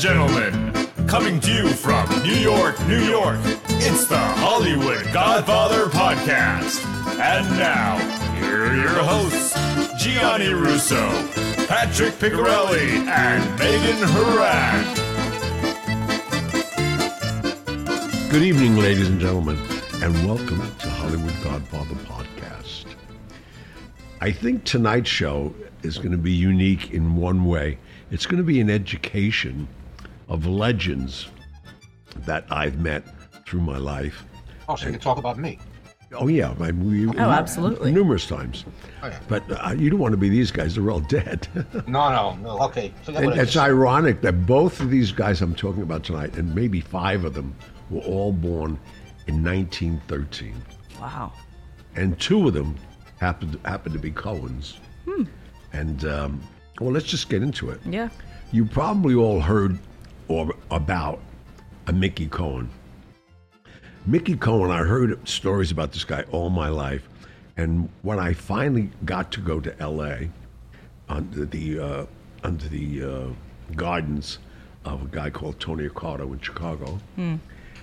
gentlemen, coming to you from New York, New York, it's the Hollywood Godfather Podcast. And now, here are your hosts, Gianni Russo, Patrick Picarelli, and Megan Harag. Good evening, ladies and gentlemen, and welcome to Hollywood Godfather Podcast. I think tonight's show is going to be unique in one way. It's going to be an education of legends that I've met through my life. Oh, so you can talk about me. Oh yeah, I, we, Oh, absolutely. numerous times. Oh, yeah. But uh, you don't want to be these guys; they're all dead. No, no, no. Okay. Forget and it's just- ironic that both of these guys I'm talking about tonight, and maybe five of them, were all born in 1913. Wow. and two of them happened happened to be Cohen's. And um, well, let's just get into it. Yeah. You probably all heard or about a Mickey Cohen. Mickey Cohen, I heard stories about this guy all my life, and when I finally got to go to L.A. under the uh, under the uh, guidance of a guy called Tony Accardo in Chicago,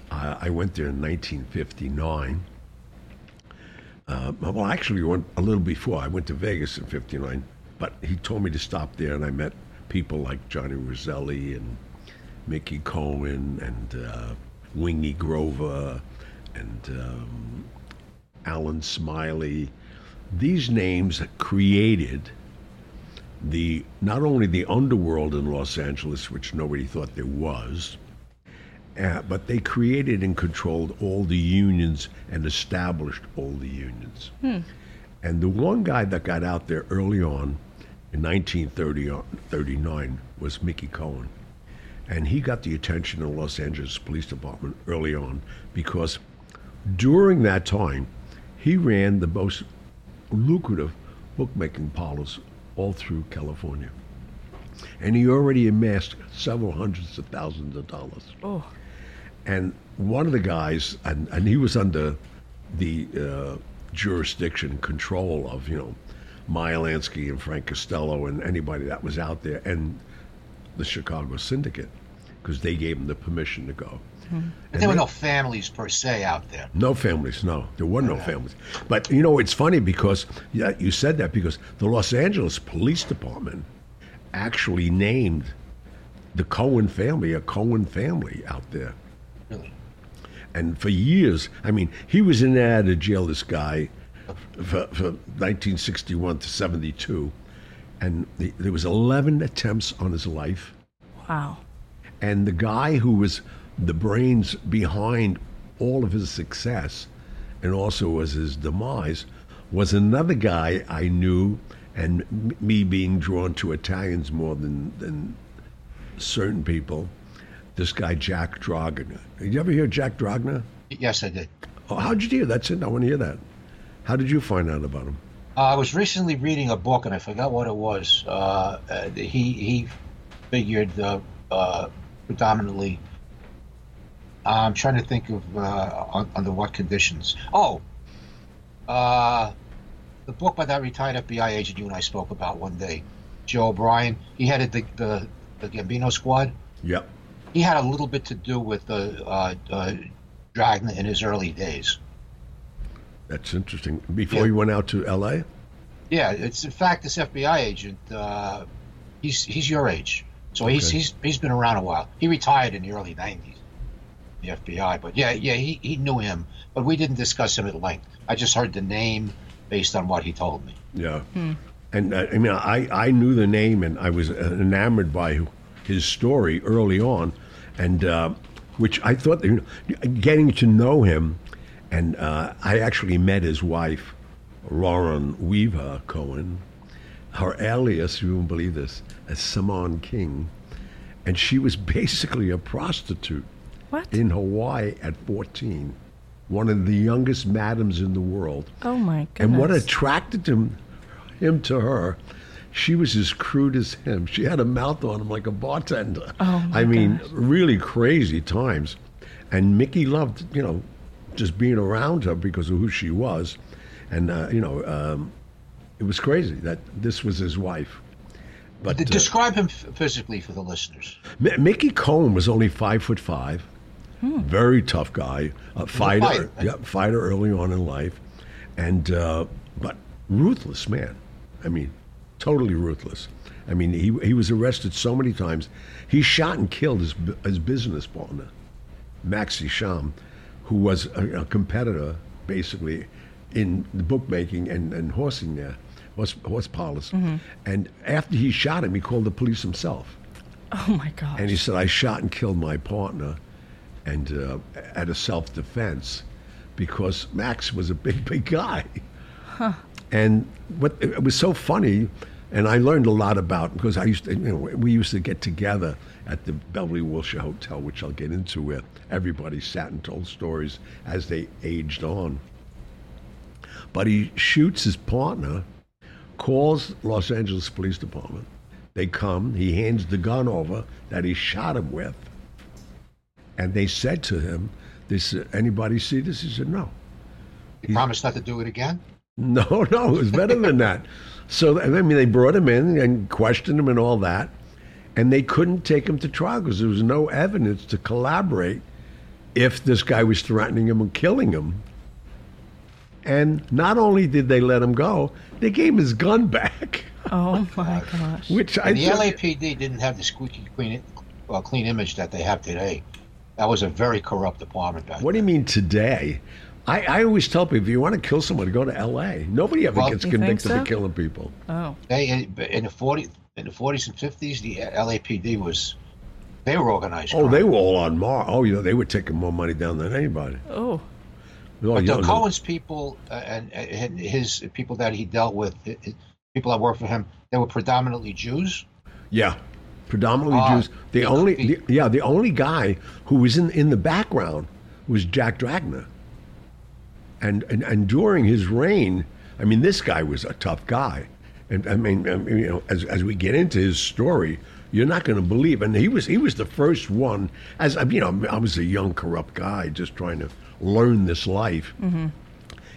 I, I went there in 1959. Uh, well, actually, went a little before. I went to Vegas in '59, but he told me to stop there, and I met people like Johnny Roselli and Mickey Cohen and uh, Wingy Grover and um, Allen Smiley. These names created the not only the underworld in Los Angeles, which nobody thought there was, uh, but they created and controlled all the unions and established all the unions. And the one guy that got out there early on in 1939 was Mickey Cohen. And he got the attention of the Los Angeles Police Department early on because during that time, he ran the most lucrative bookmaking parlors all through California. And he already amassed several hundreds of thousands of dollars. Oh. And one of the guys, and, and he was under the uh, jurisdiction control of, you know, Meyer Lansky and Frank Costello and anybody that was out there, and the Chicago Syndicate, because they gave him the permission to go. Hmm. But there were no families per se out there. No families, no. There were no families. But you know, it's funny because yeah, you said that because the Los Angeles Police Department actually named the Cohen family a Cohen family out there. Really. And for years, I mean, he was in and out of jail, this guy, for, for 1961 to 72. And the, there was 11 attempts on his life. Wow. And the guy who was the brains behind all of his success and also was his demise was another guy I knew, and m- me being drawn to Italians more than, than certain people. This guy, Jack Dragna. Did you ever hear Jack Dragna? Yes, I did. Oh, how'd you hear? That's it. I want to hear that. How did you find out about him? Uh, I was recently reading a book, and I forgot what it was. Uh, uh, he he figured uh, uh, predominantly. I'm trying to think of uh, under what conditions. Oh, uh, the book by that retired FBI agent you and I spoke about one day, Joe O'Brien. He headed the the, the Gambino squad. Yep. He had a little bit to do with the uh, uh, Dragna in his early days. That's interesting. Before Yeah. you went out to L.A.? Yeah, it's in fact this FBI agent. Uh, he's he's your age, so he's Okay. he's he's been around a while. He retired in the early '90s, the FBI. But yeah, yeah, he, he knew him, but we didn't discuss him at length. I just heard the name based on what he told me. Yeah. And uh, I mean, I, I knew the name and I was uh, enamored by his story early on, and uh, which I thought, you know, getting to know him, and uh, I actually met his wife, Lauren Weaver Cohen. Her alias, you won't believe this, is Simone King, and she was basically a prostitute What? in Hawaii at 14, one of the youngest madams in the world. oh my goodness. And what attracted him, him to her, she was as crude as him. She had a mouth on him like a bartender. Oh, my I mean, gosh. really crazy times. And Mickey loved, you know, just being around her because of who she was. And, uh, you know, um, it was crazy that this was his wife. But D- uh, Describe him f- physically for the listeners. M- Mickey Cohen was only five foot five, very tough guy, a fighter, fighter. yeah, fighter early on in life, and uh, but ruthless man. I mean, totally ruthless. I mean, he he was arrested so many times. He shot and killed his his business partner, Maxie Shaman, who was a, a competitor basically in the bookmaking and, and horsing there, horse, horse policy. And after he shot him, he called the police himself. Oh my God! And he said, I shot and killed my partner and uh, out of self defense because Max was a big, big guy. And what it was so funny, and I learned a lot about because I used to, you know, we used to get together at the Beverly Wilshire Hotel, which I'll get into, where everybody sat and told stories as they aged on. But he shoots his partner, calls Los Angeles Police Department. They come, he hands the gun over that he shot him with. And they said to him, this, anybody see this? He said, no. He promised not to do it again? No, no, it was better than that. So, I mean, they brought him in and questioned him and all that. And they couldn't take him to trial because there was no evidence to collaborate if this guy was threatening him and killing him. And not only did they let him go, they gave him his gun back, oh my gosh. which I the thought- LAPD didn't have the squeaky clean, well, clean image that they have today. That was a very corrupt department back What do you mean today? I, I always tell people if you want to kill someone, go to L.A. Nobody ever Well- gets convicted so? of killing people. Oh. They in, in the forty in the forties and fifties, the LAPD was they were organized. Oh, crime. they were all on Mar. Oh, you know, they were taking more money down than anybody. Oh. But the. Cohen's people uh, and, and his people that he dealt with, people that worked for him, they were predominantly Jews. Yeah, predominantly Ah, Jews. The only, the- yeah, the only guy who was in in the background was Jack Dragner. And, and and during his reign, I mean, this guy was a tough guy. And I mean, I mean, you know, as as we get into his story, you're not going to believe. And he was he was the first one. As you know, I was a young corrupt guy just trying to learn this life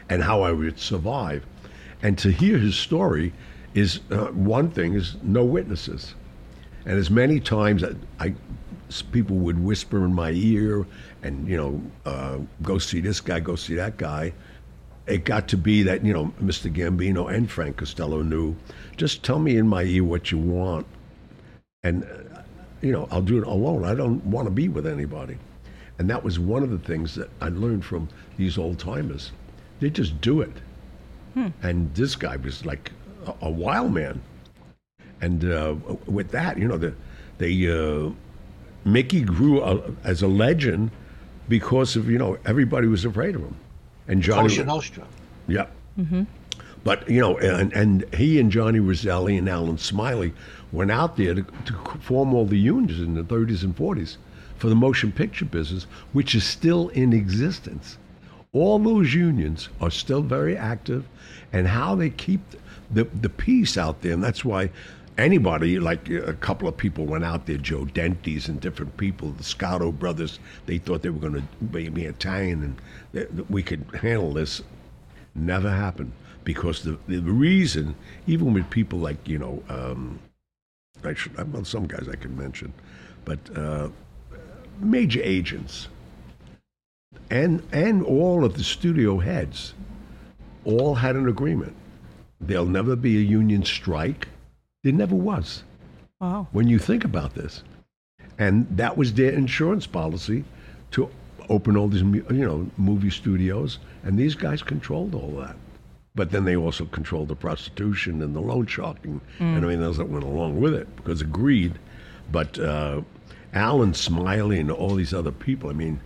and how I would survive. And to hear his story is uh, one thing is no witnesses. And as many times I, s- people would whisper in my ear, and you know, uh, go see this guy, go see that guy. It got to be that you know, Mr. Gambino and Frank Costello knew. Just tell me in my ear what you want, and uh, you know, I'll do it alone. I don't want to be with anybody. And that was one of the things that I learned from these old timers. They just do it. And this guy was like a, a wild man. And uh, with that, you know, the, they uh, Mickey grew a, as a legend because of you know everybody was afraid of him, and Johnny. Kosher Nostra. Yeah. But you know, and, and he and Johnny Roselli and Allen Smiley went out there to, to form all the unions in the 30s and 40s for the motion picture business, which is still in existence. All those unions are still very active, and how they keep the the peace out there, and that's why anybody like a couple of people went out there, Joe Dentes and different people, the Scotto brothers. They thought they were going to be, Italian, and we could handle this never happened because the the reason, even with people like you know, um, I should well, some guys I can mention, but uh, major agents and and all of the studio heads all had an agreement. There'll never be a union strike. There never was Wow. when you think about this. And that was their insurance policy to open all these, you know, movie studios. And these guys controlled all that. But then they also controlled the prostitution and the loan sharking and everything else that went along with it because of greed. But uh, Allen Smiley and all these other people, I mean,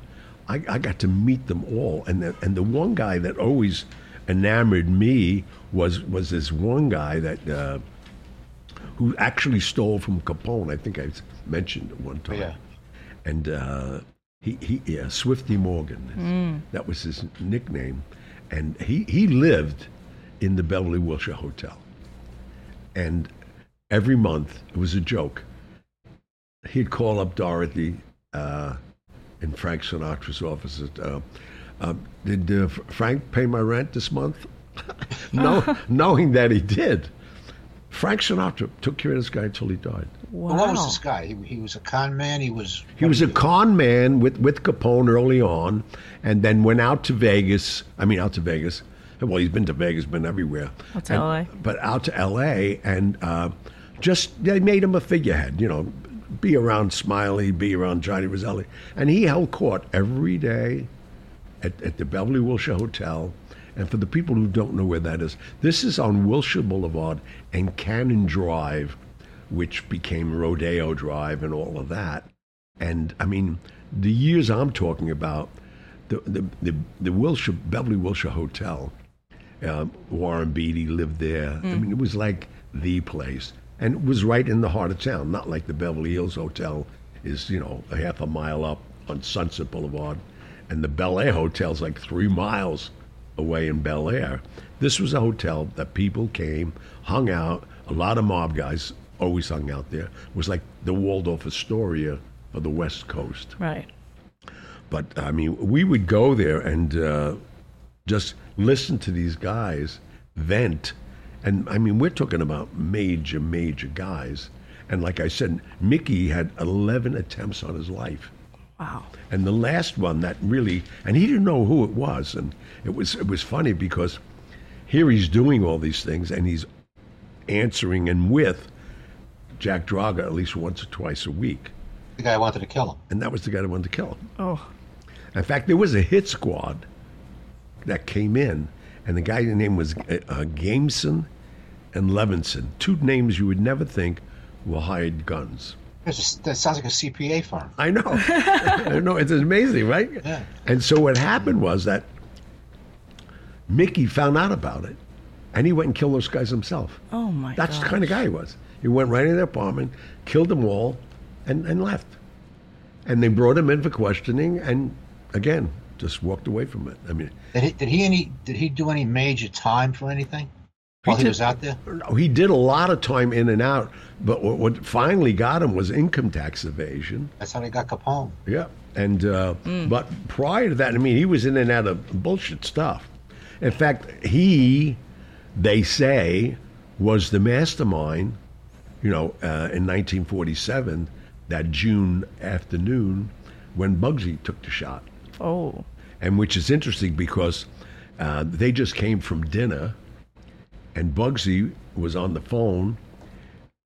I, I got to meet them all. And the, and the one guy that always enamored me was, was this one guy that. Uh, who actually stole from Capone. I think I mentioned it one time. Yeah. And uh, he, he, yeah, Swifty Morgan. That was his nickname. And he, he lived in the Beverly Wilshire Hotel. And every month, it was a joke. He'd call up Dorothy uh, in Frank Sinatra's office. Uh, uh, did uh, Frank pay my rent this month? no, knowing that he did. Frank Sinatra took care of this guy until he died. Wow. What was this guy? He, he was a con man. He was. He was a con man with, with Capone early on, and then went out to Vegas. I mean, out to Vegas. Well, he's been to Vegas, been everywhere. Out to And- LA. But out to L.A. and uh, just they made him a figurehead. You know, be around Smiley, be around Johnny Roselli, and he held court every day at, at the Beverly Wilshire Hotel. And for the people who don't know where that is, this is on Wilshire Boulevard and Cannon Drive, which became Rodeo Drive and all of that. And I mean, the years I'm talking about, the the the, the Wilshire Beverly Wilshire Hotel, uh, Warren Beatty lived there. I mean, it was like the place, and it was right in the heart of town. Not like the Beverly Hills Hotel is, you know, a half a mile up on Sunset Boulevard, and the Bel Air Hotel's like three miles away in Bel Air. This was a hotel that people came, hung out. A lot of mob guys always hung out there. It was like the Waldorf Astoria of the West Coast. Right. But I mean, we would go there and uh, just listen to these guys vent. And I mean, we're talking about major, major guys. And like I said, Mickey had 11 attempts on his life. Wow. And the last one that really, and he didn't know who it was, and it was it was funny because here he's doing all these things and he's answering and with Jack Dragna at least once or twice a week, the guy who wanted to kill him. and that was the guy that wanted to kill him. Oh. In fact, there was a hit squad that came in, and the guy's name was uh, uh, Gameson and Levinson, two names you would never think were hired guns. There's a- that sounds like a CPA firm. I know. I know. It's amazing, right? Yeah. And so what happened was that Mickey found out about it, and he went and killed those guys himself. Oh my That's the kind of guy he was. He went right in their apartment, killed them all, and, and left. And they brought him in for questioning, and again, just walked away from it. I mean, Did he, did he any? Did he do any major time for anything while he, did- was out there? no, he did a lot of time in and out, but what, what finally got him was income tax evasion. That's how they got Capone. Yeah, and uh, but prior to that, I mean, he was in and out of bullshit stuff. In fact, he, they say, was the mastermind. You know, uh, in 1947, that June afternoon, when Bugsy took the shot, Oh. And which is interesting because uh, they just came from dinner, and Bugsy was on the phone.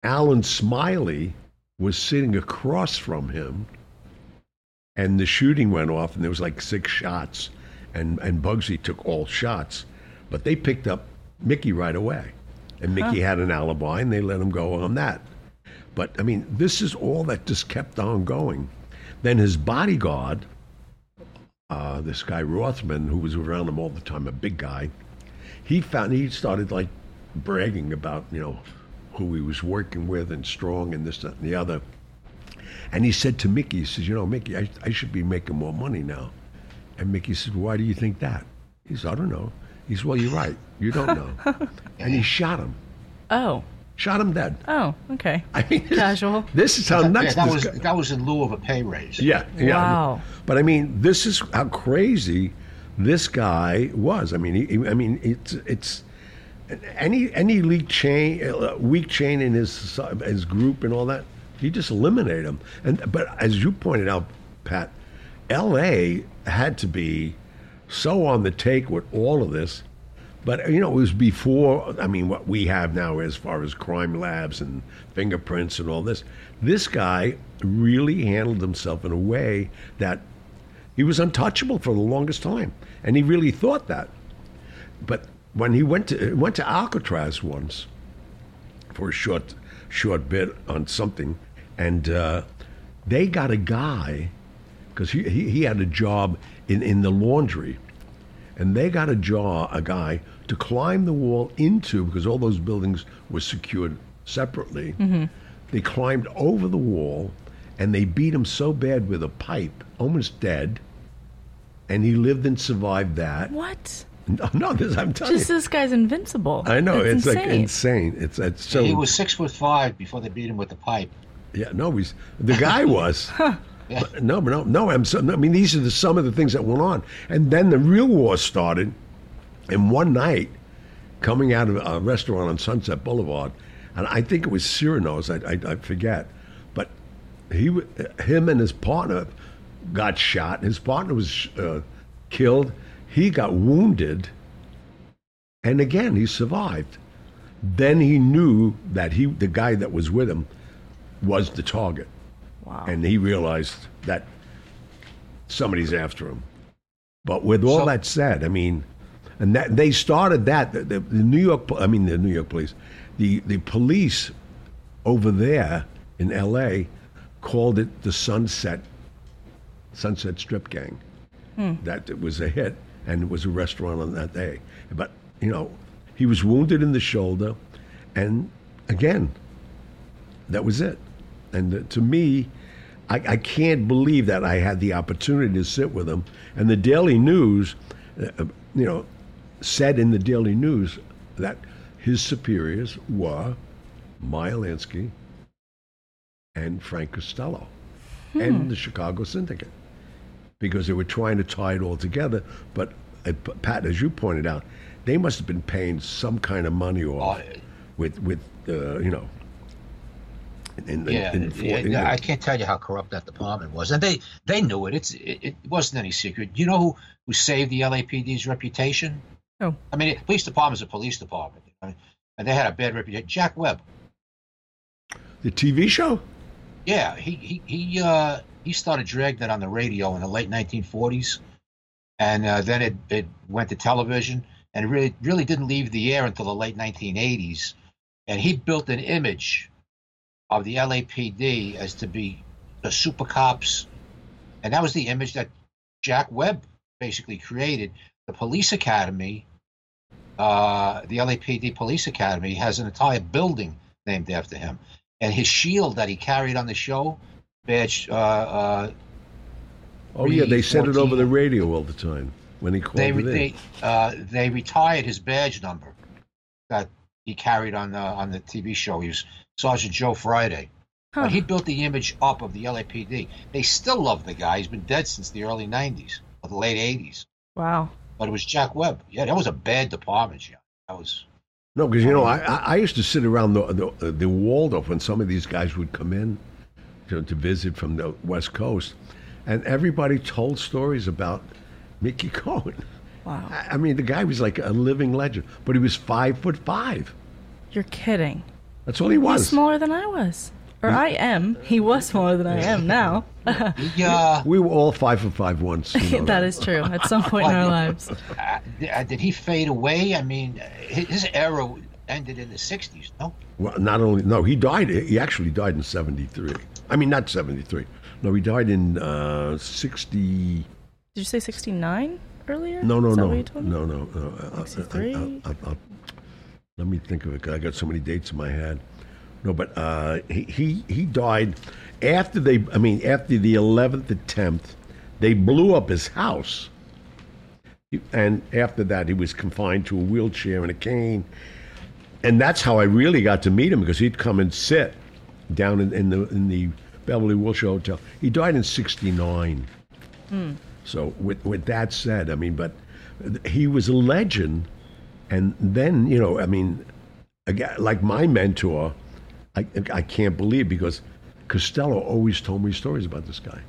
Allen Smiley was sitting across from him, and the shooting went off, and there was like six shots, and and Bugsy took all shots, but they picked up Mickey right away, and Mickey had an alibi, and they let him go on that. But I mean, this is all that just kept on going. Then his bodyguard, uh, this guy Rothman, who was around him all the time, a big guy, he found he started like bragging about you know who he was working with and strong and this that and the other. And he said to Mickey, he says, you know, Mickey, I, I should be making more money now. And Mickey said, why do you think that? He says, I don't know. He says, well, you're right. You don't know. and he shot him. Oh. Shot him dead. Oh. Okay. I mean, this- Casual. This is how Yeah, nuts that this was guy- that was in lieu of a pay raise. Yeah, yeah. Wow. But I mean, this is how crazy this guy was. I mean, he, he- I mean, it's it's any any leak chain, uh, weak chain in his soci- his group and all that. You just eliminate them. And but as you pointed out, Pat, L.A. had to be so on the take with all of this. But you know, it was before. I mean, what we have now as far as crime labs and fingerprints and all this. This guy really handled himself in a way that he was untouchable for the longest time, and he really thought that. But when he went to went to Alcatraz once for a short short bit on something, and uh, they got a guy because he, he he had a job in in the laundry, and they got a jaw a guy to climb the wall into because all those buildings were secured separately. Mm-hmm. They climbed over the wall, and they beat him so bad with a pipe, almost dead. And he lived and survived that. What? No, no this I'm telling Just you. this guy's invincible. I know That's it's like insane. insane. It's it's so he was six foot five before they beat him with the pipe. yeah. No, he's the guy was. But no, but no, no. I'm so, I mean, these are the, some of the things that went on, and then the real war started. And one night, coming out of a restaurant on Sunset Boulevard, and I think it was Cyrano's. I, I, I forget, but he, him and his partner got shot. His partner was uh, killed. He got wounded, and again he survived. Then he knew that he, the guy that was with him, was the target, Wow. and he realized that somebody's after him. But with all So- that said, I mean, and that they started that the, the, the New York, I mean the New York police, the the police over there in L.A. called it the Sunset Sunset Strip Gang. That it was a hit, and it was a restaurant on that day. But you know, he was wounded in the shoulder, and again, that was it. And uh, to me, I, I can't believe that I had the opportunity to sit with him. And the Daily News, uh, you know, said in the Daily News that his superiors were Meyer Lansky and Frank Costello and the Chicago Syndicate because they were trying to tie it all together. But uh, Pat, as you pointed out, they must have been paying some kind of money off Oh, with with uh, you know. In, in- Yeah, in- yeah, in- I can't tell you how corrupt that department was, and they they knew it. It's it, it wasn't any secret. You know who who saved the LAPD's reputation? Oh. I mean, the police department's a police department, you know, and they had a bad reputation. Jack Webb. the TV show. Yeah, he he he uh, he started Dragnet on the radio in the late 1940s, and uh, then it it went to television, and it really really didn't leave the air until the late 1980s, and he built an image of the LAPD as to be the super cops, and that was the image that Jack Webb basically created. The police academy, uh, the LAPD Police Academy, has an entire building named after him and his shield that he carried on the show, badge. Uh, uh, Oh yeah, they said it over the radio all the time when he called they it in. they uh, they retired his badge number that he carried on the on the TV show. He was Sergeant Joe Friday. Huh. But he built the image up of the LAPD. They still love the guy. He's been dead since the early '90s or the late '80s. Wow. But it was Jack Webb. Yeah, that was a bad department. Yeah, that was. No, because you know, I, I I used to sit around the, the the Waldorf when some of these guys would come in to, to visit from the West Coast, and everybody told stories about Mickey Cohen. Wow. I, I mean, the guy was like a living legend, but he was five foot five. You're kidding. That's all he He's was. smaller than I was. Or I am. He was smaller than I am now. He, uh, We were all five foot five once. you know that is true. At some point in our lives. uh, did he fade away? I mean, his his era ended in the '60s. No. Well, not only no, he died. He actually died in '73. I mean, not '73. No, he died in uh, '60. Did you say 69 earlier? No, no, Is that no, what you told me? no, no, no. Uh, uh, 63? uh, uh, uh, uh, let me think of it. 'cause I got so many dates in my head. No, but uh, he, he he died after they. I mean, after the eleventh attempt, they blew up his house. And after that, he was confined to a wheelchair and a cane. And that's how I really got to meet him because he'd come and sit down in, in the in the Beverly Wilshire Hotel. He died in '69. So with with that said, I mean, but he was a legend, and then you know, I mean, again, like my mentor, I I can't believe because Costello always told me stories about this guy.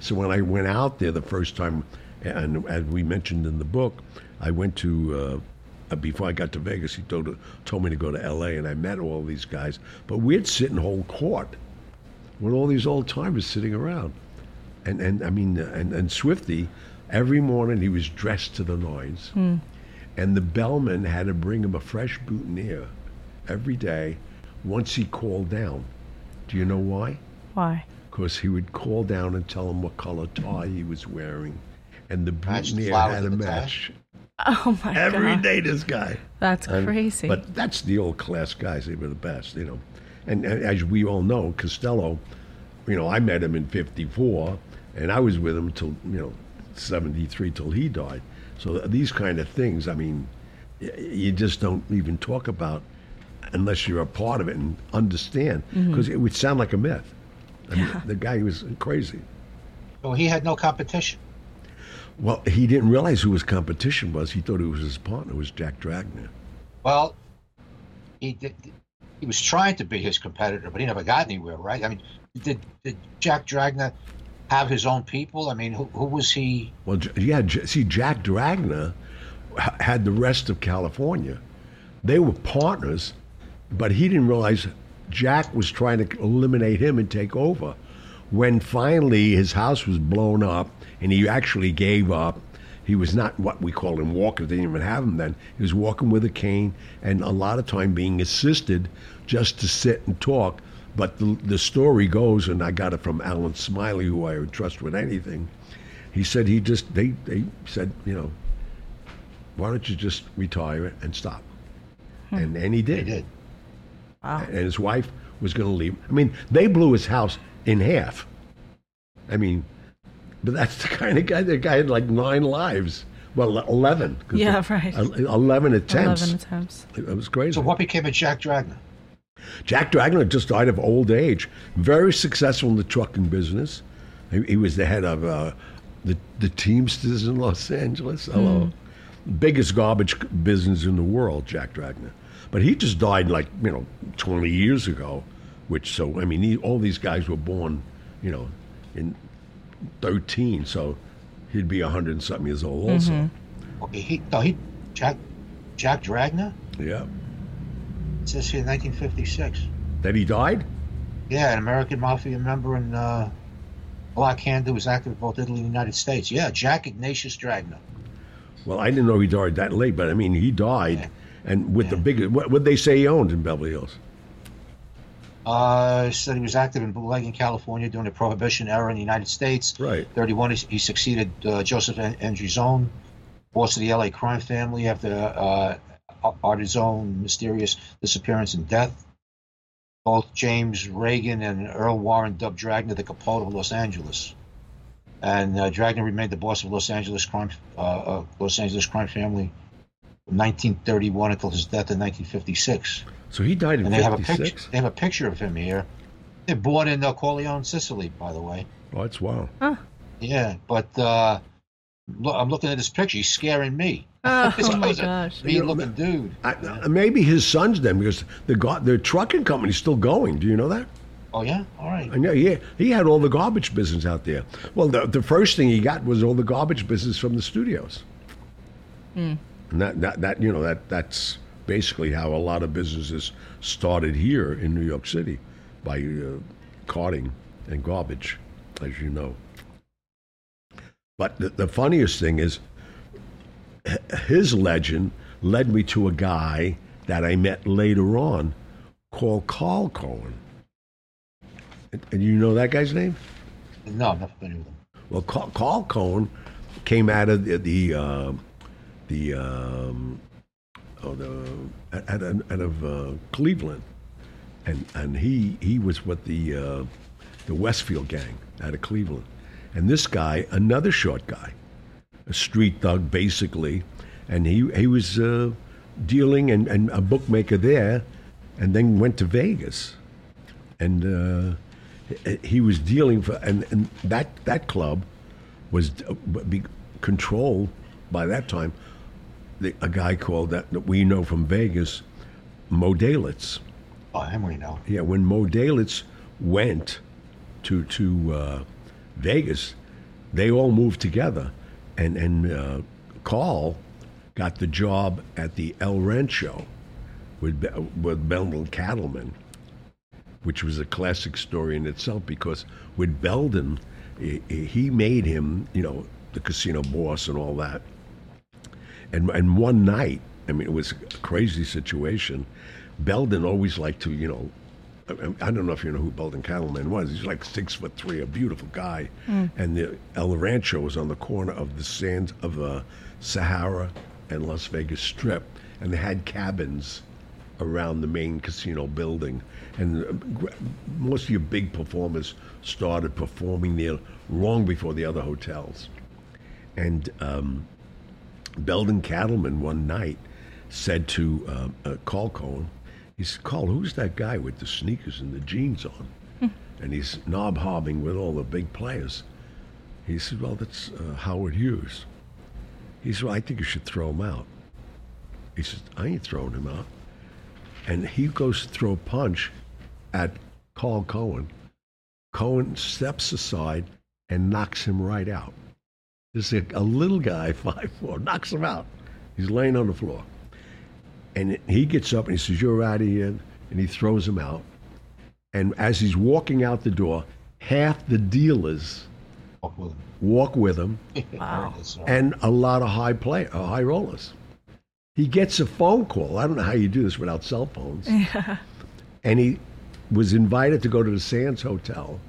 So when I went out there the first time, and as we mentioned in the book, I went to. Uh, before I got to Vegas, he told told me to go to L.A. and I met all these guys. But we'd sit in whole court with all these old timers sitting around and and I mean and and Swifty, every morning he was dressed to the nines, and the bellman had to bring him a fresh boutonniere every day. Once he called down, do you know why? Why? Because he would call down and tell him what color tie he was wearing, and the Match the boutonniere had of to the tie? match Oh my every god. day. This guy. That's And- crazy. But that's the old class guys. They were the best, you know. And, and as we all know, Costello, you know, I met him in '54, and I was with him till you know '73 till he died. So these kind of things, I mean, you just don't even talk about unless you're a part of it and understand, because mm-hmm. it would sound like a myth. I mean, the guy was crazy. So he had no competition. Well, he didn't realize who his competition was. He thought it was his partner, was Jack Dragner. Well, he did. he was trying to be his competitor, but he never got anywhere, right? I mean, did did Jack Dragna have his own people? I mean, who, who was he? Well, yeah. See, Jack Dragna had the rest of California. They were partners, but he didn't realize Jack was trying to eliminate him and take over. When finally his house was blown up and he actually gave up, he was not what we call him walking. They didn't even have him then. He was walking with a cane and a lot of time being assisted just to sit and talk. But the, the story goes, and I got it from Allen Smiley, who I would trust with anything. He said he just they they said you know, why don't you just retire and stop, hmm. and and he He did. Did. And his wife was going to leave. I mean, they blew his house in half. I mean, but that's the kind of guy. The guy had like nine lives. Well, eleven. 'cause Yeah, the- right. el- Eleven attempts. 11 attempts. It was crazy. So what became of Jack Dragna? Jack Dragner just died of old age. Very successful in the trucking business. He, he was the head of uh, the the Teamsters in Los Angeles. Hello, biggest garbage business in the world, Jack Dragner. But he just died like you know twenty years ago. Which so I mean he, all these guys were born, you know, in thirteen. So he'd be a hundred and something years old also. Okay, he no he Jack Jack Dragna. Yeah. It says here 1956. That he died. Yeah, an American mafia member and uh, Black Hand who was active in both Italy and the United States. Yeah, Jack Ignatius Dragna. Well, I didn't know he died that late, but I mean, he died, Yeah. And with the Yeah. big, what would they say he owned in Beverly Hills? Uh, said he was active in bootlegging California during the Prohibition era in the United States. Right. 31, he, he succeeded uh, Joseph An- Andrizone, boss of the LA crime family after uh, Ardizzone mysterious disappearance and death. Both James Reagan and Earl Warren dubbed Dragna the Capote of Los Angeles. And uh, Dragna remained the boss of Los Angeles crime, uh, uh, Los Angeles crime family 1931 until his death in 1956 So he died in and they have a picture. They have a picture of him here. They're born in uh, Corleone, Sicily, by the way. Oh, that's wow. Huh. Yeah, but uh, look, I'm looking at this picture. He's scaring me. Oh, oh my gosh. mean-looking dude. I, uh, maybe his son's then, because the go- the trucking company's still going. Do you know that? Oh yeah, all right. I know. Yeah, he had all the garbage business out there. Well, the the first thing he got was all the garbage business from the studios. And that, that that you know that that's basically how a lot of businesses started here in New York City by uh, carting and garbage, as you know. But the, the funniest thing is, his legend led me to a guy that I met later on called Carl Cohen. And, and you know that guy's name? No, I'm not familiar with him. Well, Carl, Carl Cohen came out of the the, uh, the um, oh, the out, out out of uh, Cleveland, and and he he was with the uh, the Westfield gang out of Cleveland, and this guy, another short guy, a street thug basically, and he he was uh, dealing and, and a bookmaker there, and then went to Vegas, and. Uh, he- was dealing for and, and that that club was uh, controlled by that time the, a guy called that, that we know from Vegas Moe Dalitz. Oh, him we know. Yeah, when Moe Dalitz went to to uh, Vegas, they all moved together, and and uh, Carl got the job at the El Rancho with with Beldon Katleman, which was a classic story in itself because with Beldon, he, he made him you know the casino boss and all that. And and one night, I mean, it was a crazy situation. Beldon always liked to, you know, I, I don't know if you know who Beldon Katleman was. He's like six foot three, a beautiful guy. And the El Rancho was on the corner of the sands of the Sahara and Las Vegas Strip, and they had cabins around the main casino building. And uh, most of your big performers started performing there long before the other hotels. And um, Beldon Katleman one night said to uh, uh, Carl Cohen, he said, Carl, who's that guy with the sneakers and the jeans on? and he's knob hobbing with all the big players. He said, well, that's uh, Howard Hughes. He said, well, I think you should throw him out. He said, I ain't throwing him out. and he goes to throw a punch at Carl Cohen. Cohen steps aside and knocks him right out. This is a, a little guy, five four, knocks him out. He's laying on the floor. And he gets up and he says, You're out of here. And he throws him out. And as he's walking out the door, half the dealers Walk with him. walk with him Wow. And a lot of high play, uh, high rollers. He gets a phone call. I don't know how you do this without cell phones. Yeah. And he was invited to go to the Sands Hotel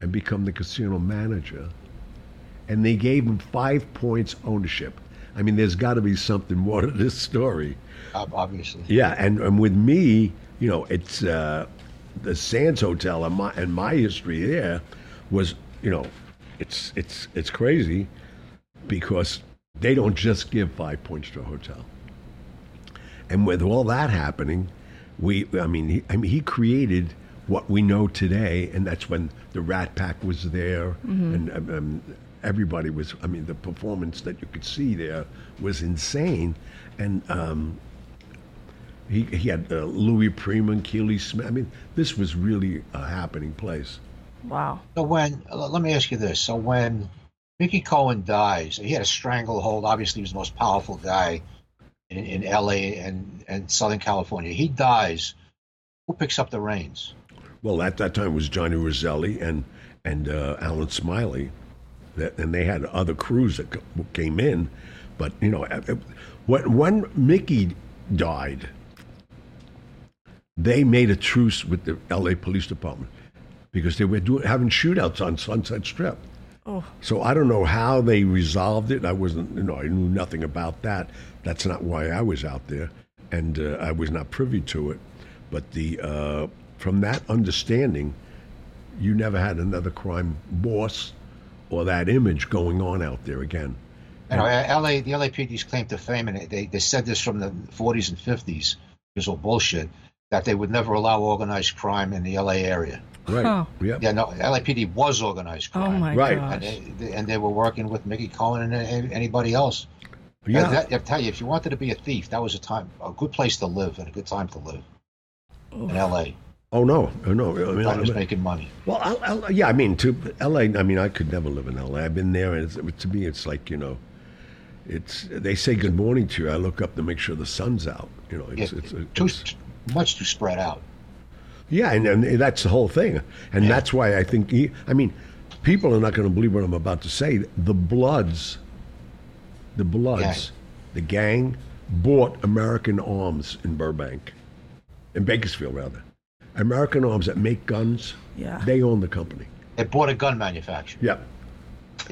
and become the casino manager. And they gave him five points ownership. I mean, there's got to be something more to this story. obviously. Yeah, and, and with me, you know, it's uh, the Sands Hotel and my and my history there was, you know, it's it's it's crazy because they don't just give five points to a hotel. And with all that happening, we I mean he, I mean he created what we know today, and that's when the Rat Pack was there, and um, um, everybody was. I mean, the performance that you could see there was insane, and um, he he had uh, Louis Prima, Keely Smith. I mean, this was really a happening place. Wow. So when, let me ask you this. So when Mickey Cohen dies, he had a stranglehold. Obviously, he was the most powerful guy in, in LA and, and Southern California. He dies. Who picks up the reins? Well, at that time it was Johnny Roselli and and uh, Allen Smiley, that, and they had other crews that came in, but you know, when when Mickey died, they made a truce with the L.A. Police Department because they were doing having shootouts on Sunset Strip. Oh. So I don't know how they resolved it. I wasn't, you know, I knew nothing about that. That's not why I was out there, and uh, I was not privy to it. But the uh, from that understanding, you never had another crime boss or that image going on out there again. You know, uh, LA, the LAPD's claim to fame, and they, they said this from the 40s and 50s, this all bullshit, that they would never allow organized crime in the LA area. Right. Huh. Yep. Yeah, no, LAPD was organized oh crime. Oh my Right. And gosh. they, and they were working with Mickey Cohen and anybody else. Yeah. That, I tell you, if you wanted to be a thief, that was a time, a good place to live and a good time to live in LA. Oh no, oh, no. I mean, I was I- making money. Well, I, I, yeah, I mean, to L.A. I mean, I could never live in L.A. I've been there, and it's, to me, it's like you know, it's they say good morning to you. I look up to make sure the sun's out. You know, it's, Yeah, it's, too, it's much too spread out. yeah, and, and that's the whole thing, and that's why I think. He, I mean, people are not going to believe what I'm about to say. The Bloods, the Bloods, the gang bought American Arms in Burbank, in Bakersfield rather. American Arms that make guns. Yeah. They own the company. They bought a gun manufacturer. Yep.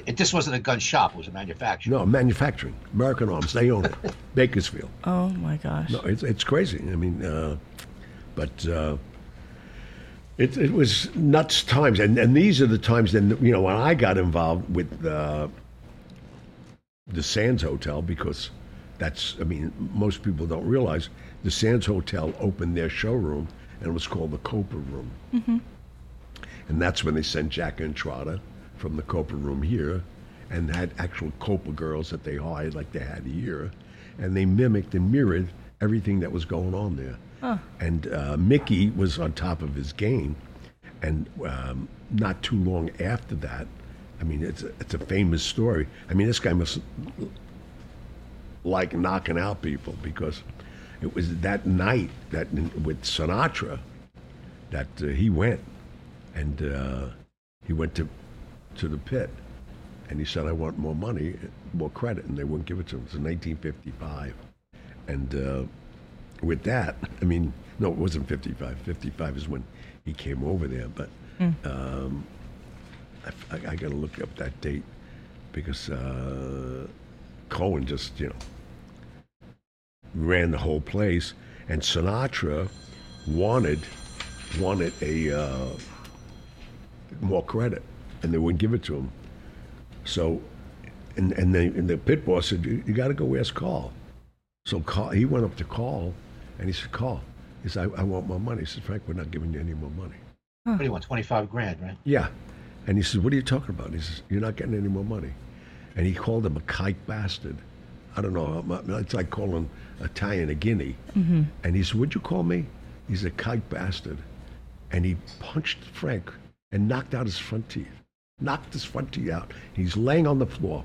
It, this wasn't a gun shop; it was a manufacturer. No, manufacturing. American Arms. They own it. Bakersfield. Oh my gosh. No, it's it's crazy. I mean, uh, but uh, it it was nuts times, and and these are the times then you know when I got involved with uh, the Sands Hotel because that's I mean most people don't realize the Sands Hotel opened their showroom and it was called the Copa Room, and that's when they sent Jack Entratter from the Copa Room here, and had actual Copa girls that they hired like they had here, and they mimicked and mirrored everything that was going on there. And uh, Mickey was on top of his game, and um, not too long after that, I mean, it's a, it's a famous story. I mean, this guy must like knocking out people because it was that night that with Sinatra that uh, he went and uh, he went to to the pit. And he said, "I want more money, more credit," and they wouldn't give it to him. It was 1955, and uh, with that, I mean, no, it wasn't 55. 55 is when he came over there, but um, I, I, got to look up that date because uh, Cohen just, you know, ran the whole place, and Sinatra wanted wanted a uh, more credit, and they wouldn't give it to him. So, and and, they, and the pit boss said, "You, got to go ask Carl." So Carl, he went up to Carl, and he said, "Carl, he said, I, I want more money." He said, "Frank, we're not giving you any more money." What do you want? Twenty-five grand, right? Yeah. And he says, What are you talking about? He says, You're not getting any more money. And he called him a kike bastard. I don't know. It's like calling a Italian a guinea. And he said, "What'd you call me?" He's a kike bastard, and he punched Frank and knocked out his front teeth. Knocked his front teeth out. He's laying on the floor,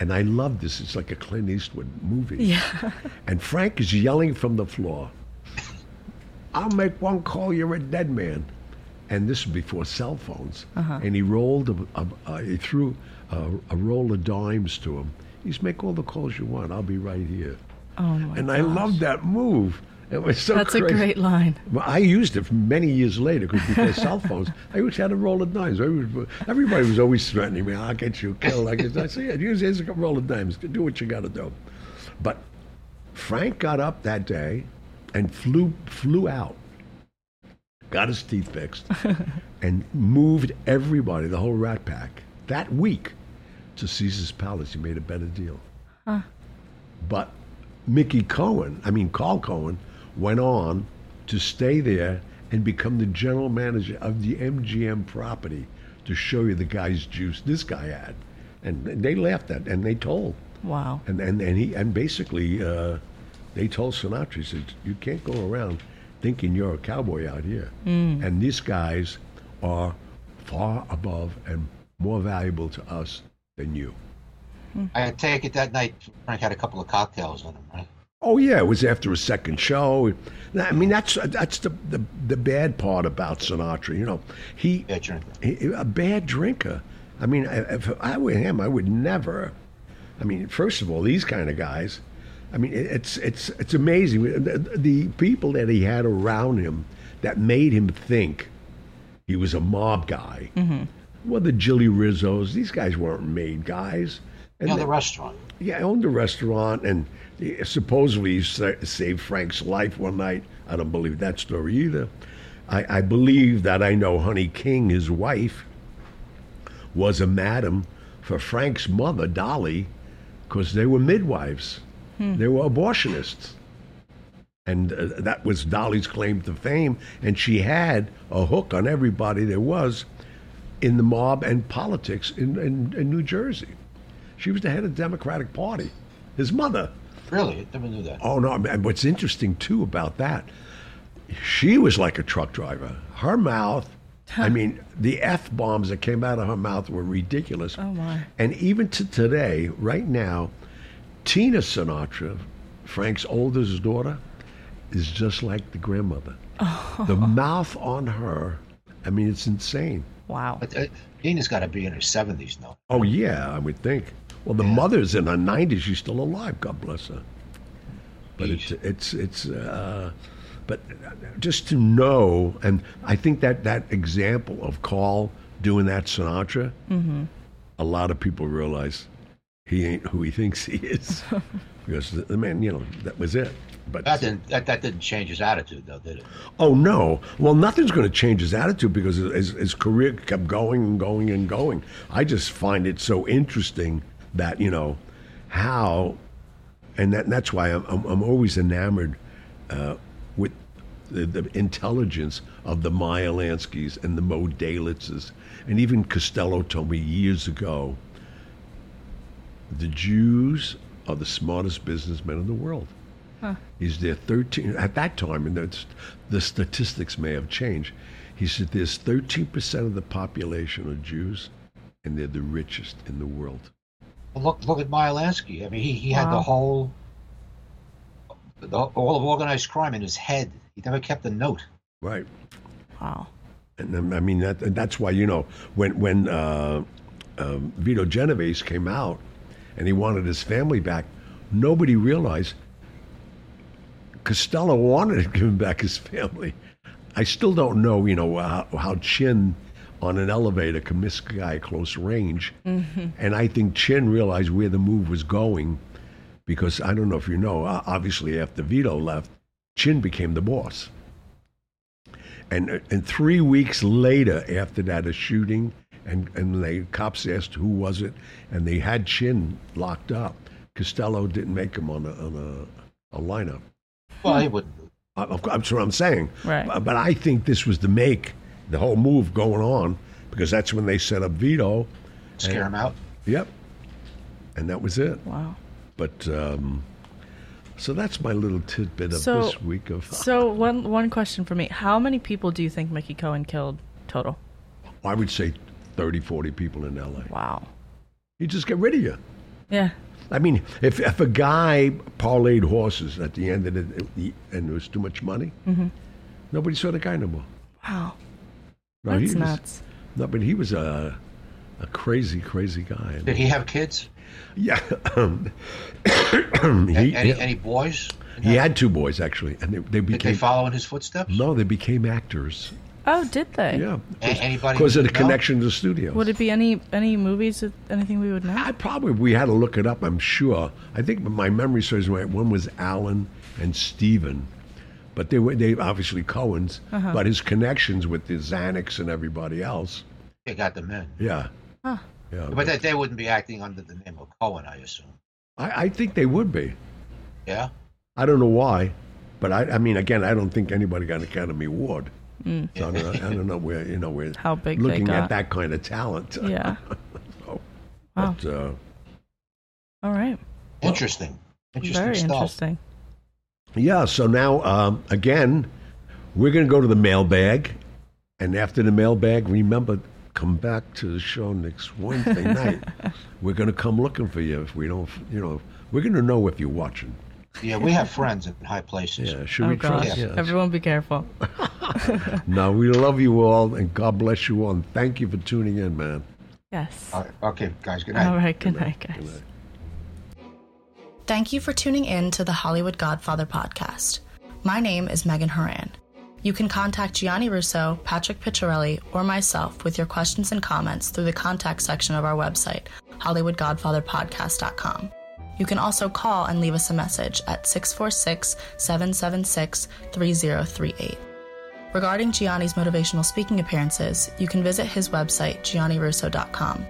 and I love this. It's like a Clint Eastwood movie. Yeah. And Frank is yelling from the floor, I'll make one call, you're a dead man. And this was before cell phones. Uh-huh. And he rolled, a, a, a, he threw a roll of dimes to him. He's make all the calls you want. I'll be right here. Oh my and gosh. I loved that move. It was so That's a great line. Well, I used it many years later because before cell phones, I always had a roll of dimes. Everybody was always threatening me. I'll get you killed. I, guess, I said, yeah, use here's a roll of dimes. Do what you got to do. But Frank got up that day and flew flew out, got his teeth fixed, and moved everybody, the whole Rat Pack, that week to Caesar's Palace. He made a better deal. But Mickey Cohen, I mean Carl Cohen, went on to stay there and become the general manager of the MGM property to show you the guy's juice this guy had. And they laughed at and they told. Wow. And and, and he and basically uh, they told Sinatra, he said, You can't go around thinking you're a cowboy out here. And these guys are far above and more valuable to us than you. I take it that night Frank had a couple of cocktails with him, right? Oh yeah, it was after a second show. I mean, that's that's the the, the bad part about Sinatra. You know, he, Yeah, drinker. he a bad drinker. I mean, if I were him, I would never. I mean, first of all, these kind of guys. I mean, it's it's it's amazing the, the people that he had around him that made him think he was a mob guy. Mm-hmm. Well, the Jilly Rizzos, these guys weren't made guys. And Yeah, they- the restaurant. yeah, I owned a restaurant, and he supposedly he sa- saved Frank's life one night. I don't believe that story either. I, I believe that I know Honey King, his wife, was a madam for Frank's mother, Dolly, because they were midwives. They were abortionists. And uh, that was Dolly's claim to fame. And she had a hook on everybody there was in the mob and politics in, in, in New Jersey. She was the head of the Democratic Party. His mother. Really? I never knew that. Oh no! And what's interesting too about that, she was like a truck driver. Her mouth, I mean, the f bombs that came out of her mouth were ridiculous. Oh, my. And even to today, right now, Tina Sinatra, Frank's oldest daughter, is just like the grandmother. Oh. The mouth on her, I mean, it's insane. Wow. But uh, Tina's got to be in her 70s now. Oh yeah, I would think. Well, the mother's in her nineties; she's still alive. God bless her. But it's it's it's. Uh, but just to know, and I think that that example of Carl doing that Sinatra, a lot of people realize he ain't who he thinks he is, because the, the man, you know, that was it. But That didn't, that, that didn't change his attitude, though, did it? Oh no! Well, nothing's going to change his attitude because his, his career kept going and going and going. I just find it so interesting that you know how, and that, that's why I'm, I'm, I'm always enamored uh, with the, the intelligence of the Meyer Lanskys and the Moe Dalitzes, and even Costello told me years ago. The Jews are the smartest businessmen in the world is there 13 at that time and that's, the statistics may have changed he said there's 13% of the population are jews and they're the richest in the world Well, look, look at Meyer Lansky. I mean, he, he had the whole, the, all of organized crime in his head. He never kept a note. right Wow. and um, i mean that, and that's why you know when when uh, um, vito genovese came out and he wanted his family back nobody realized costello wanted to give him back his family i still don't know you know how, how chin on an elevator can miss a guy close range and i think chin realized where the move was going because i don't know if you know uh, obviously after vito left chin became the boss and and three weeks later, after that, a shooting, and and the cops asked who was it, and they had Chin locked up. Costello didn't make him on a on a, a lineup. Well, he wouldn't. Uh, of That's what I'm saying. Right. But, but I think this was the make, the whole move going on, because that's when they set up Vito. Scare him out. Yep. And that was it. Wow. But um, so that's my little tidbit of So- this week of. So one one question for me: How many people do you think Mickey Cohen killed total? I would say 30, 40 people in L.A. Wow. He just get rid of you. Yeah. I mean, if if a guy parlayed horses at the end of it, the, and there was too much money, nobody saw the guy no more. Wow. No, That's was- nuts. No, but he was a a crazy, crazy guy. Did he have kids? Yeah, um, he, any, any boys? he had two boys actually, and they, they became. Did they follow in his footsteps? no, they became actors. Oh, did they? Yeah, A- anybody? because of the know? connection to the studios. Would it be any any movies? that- Anything we would know? I probably we had to look it up. I'm sure. I think my memory serves me right. One was Alan and Steven. but they were they obviously Cohen's. Uh-huh. But his connections with the Zanucks and everybody else, They got them in. yeah, Huh. yeah. But that they wouldn't be acting under the name of Cohen, I assume. I, I think they would be. Yeah? I don't know why, but I, I mean, again, I don't think anybody got an Academy Award. So I, don't know, I don't know where you know we're Mm. How big they looking at that kind of talent. Yeah. So, Wow. but, uh, All right. Interesting. Interesting Very stuff. interesting. yeah. So now, um, again, we're going to go to the mailbag, and after the mailbag, remember, come back to the show next Wednesday night. We're going to come looking for you if we don't, you know, we're going to know if you're watching. Yeah, we have friends in high places. Yeah. Should Oh we try? gosh. Yeah. Everyone be careful. No, we love you all, and God bless you all, and thank you for tuning in, man. Yes. All right, okay, guys, good night. All right. Good night, guys. Good night. Thank you for tuning in to the Hollywood Godfather podcast. My name is Megan Horan. You can contact Gianni Russo, Patrick Picciarelli, or myself with your questions and comments through the contact section of our website, HollywoodGodfatherPodcast.com. You can also call and leave us a message at 646 776 3038. Regarding Gianni's motivational speaking appearances, you can visit his website, giannirusso.com.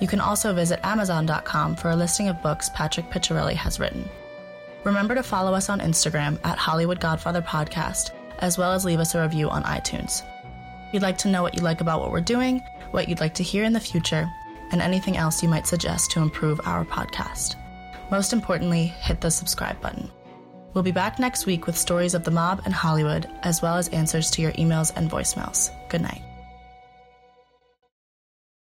You can also visit Amazon.com for a listing of books Patrick Picciarelli has written. Remember to follow us on Instagram at Hollywood Godfather Podcast, as well as leave us a review on iTunes. We'd like to know what you like about what we're doing, what you'd like to hear in the future, and anything else you might suggest to improve our podcast. Most importantly, hit the subscribe button. We'll be back next week with stories of the mob and Hollywood, as well as answers to your emails and voicemails. Good night.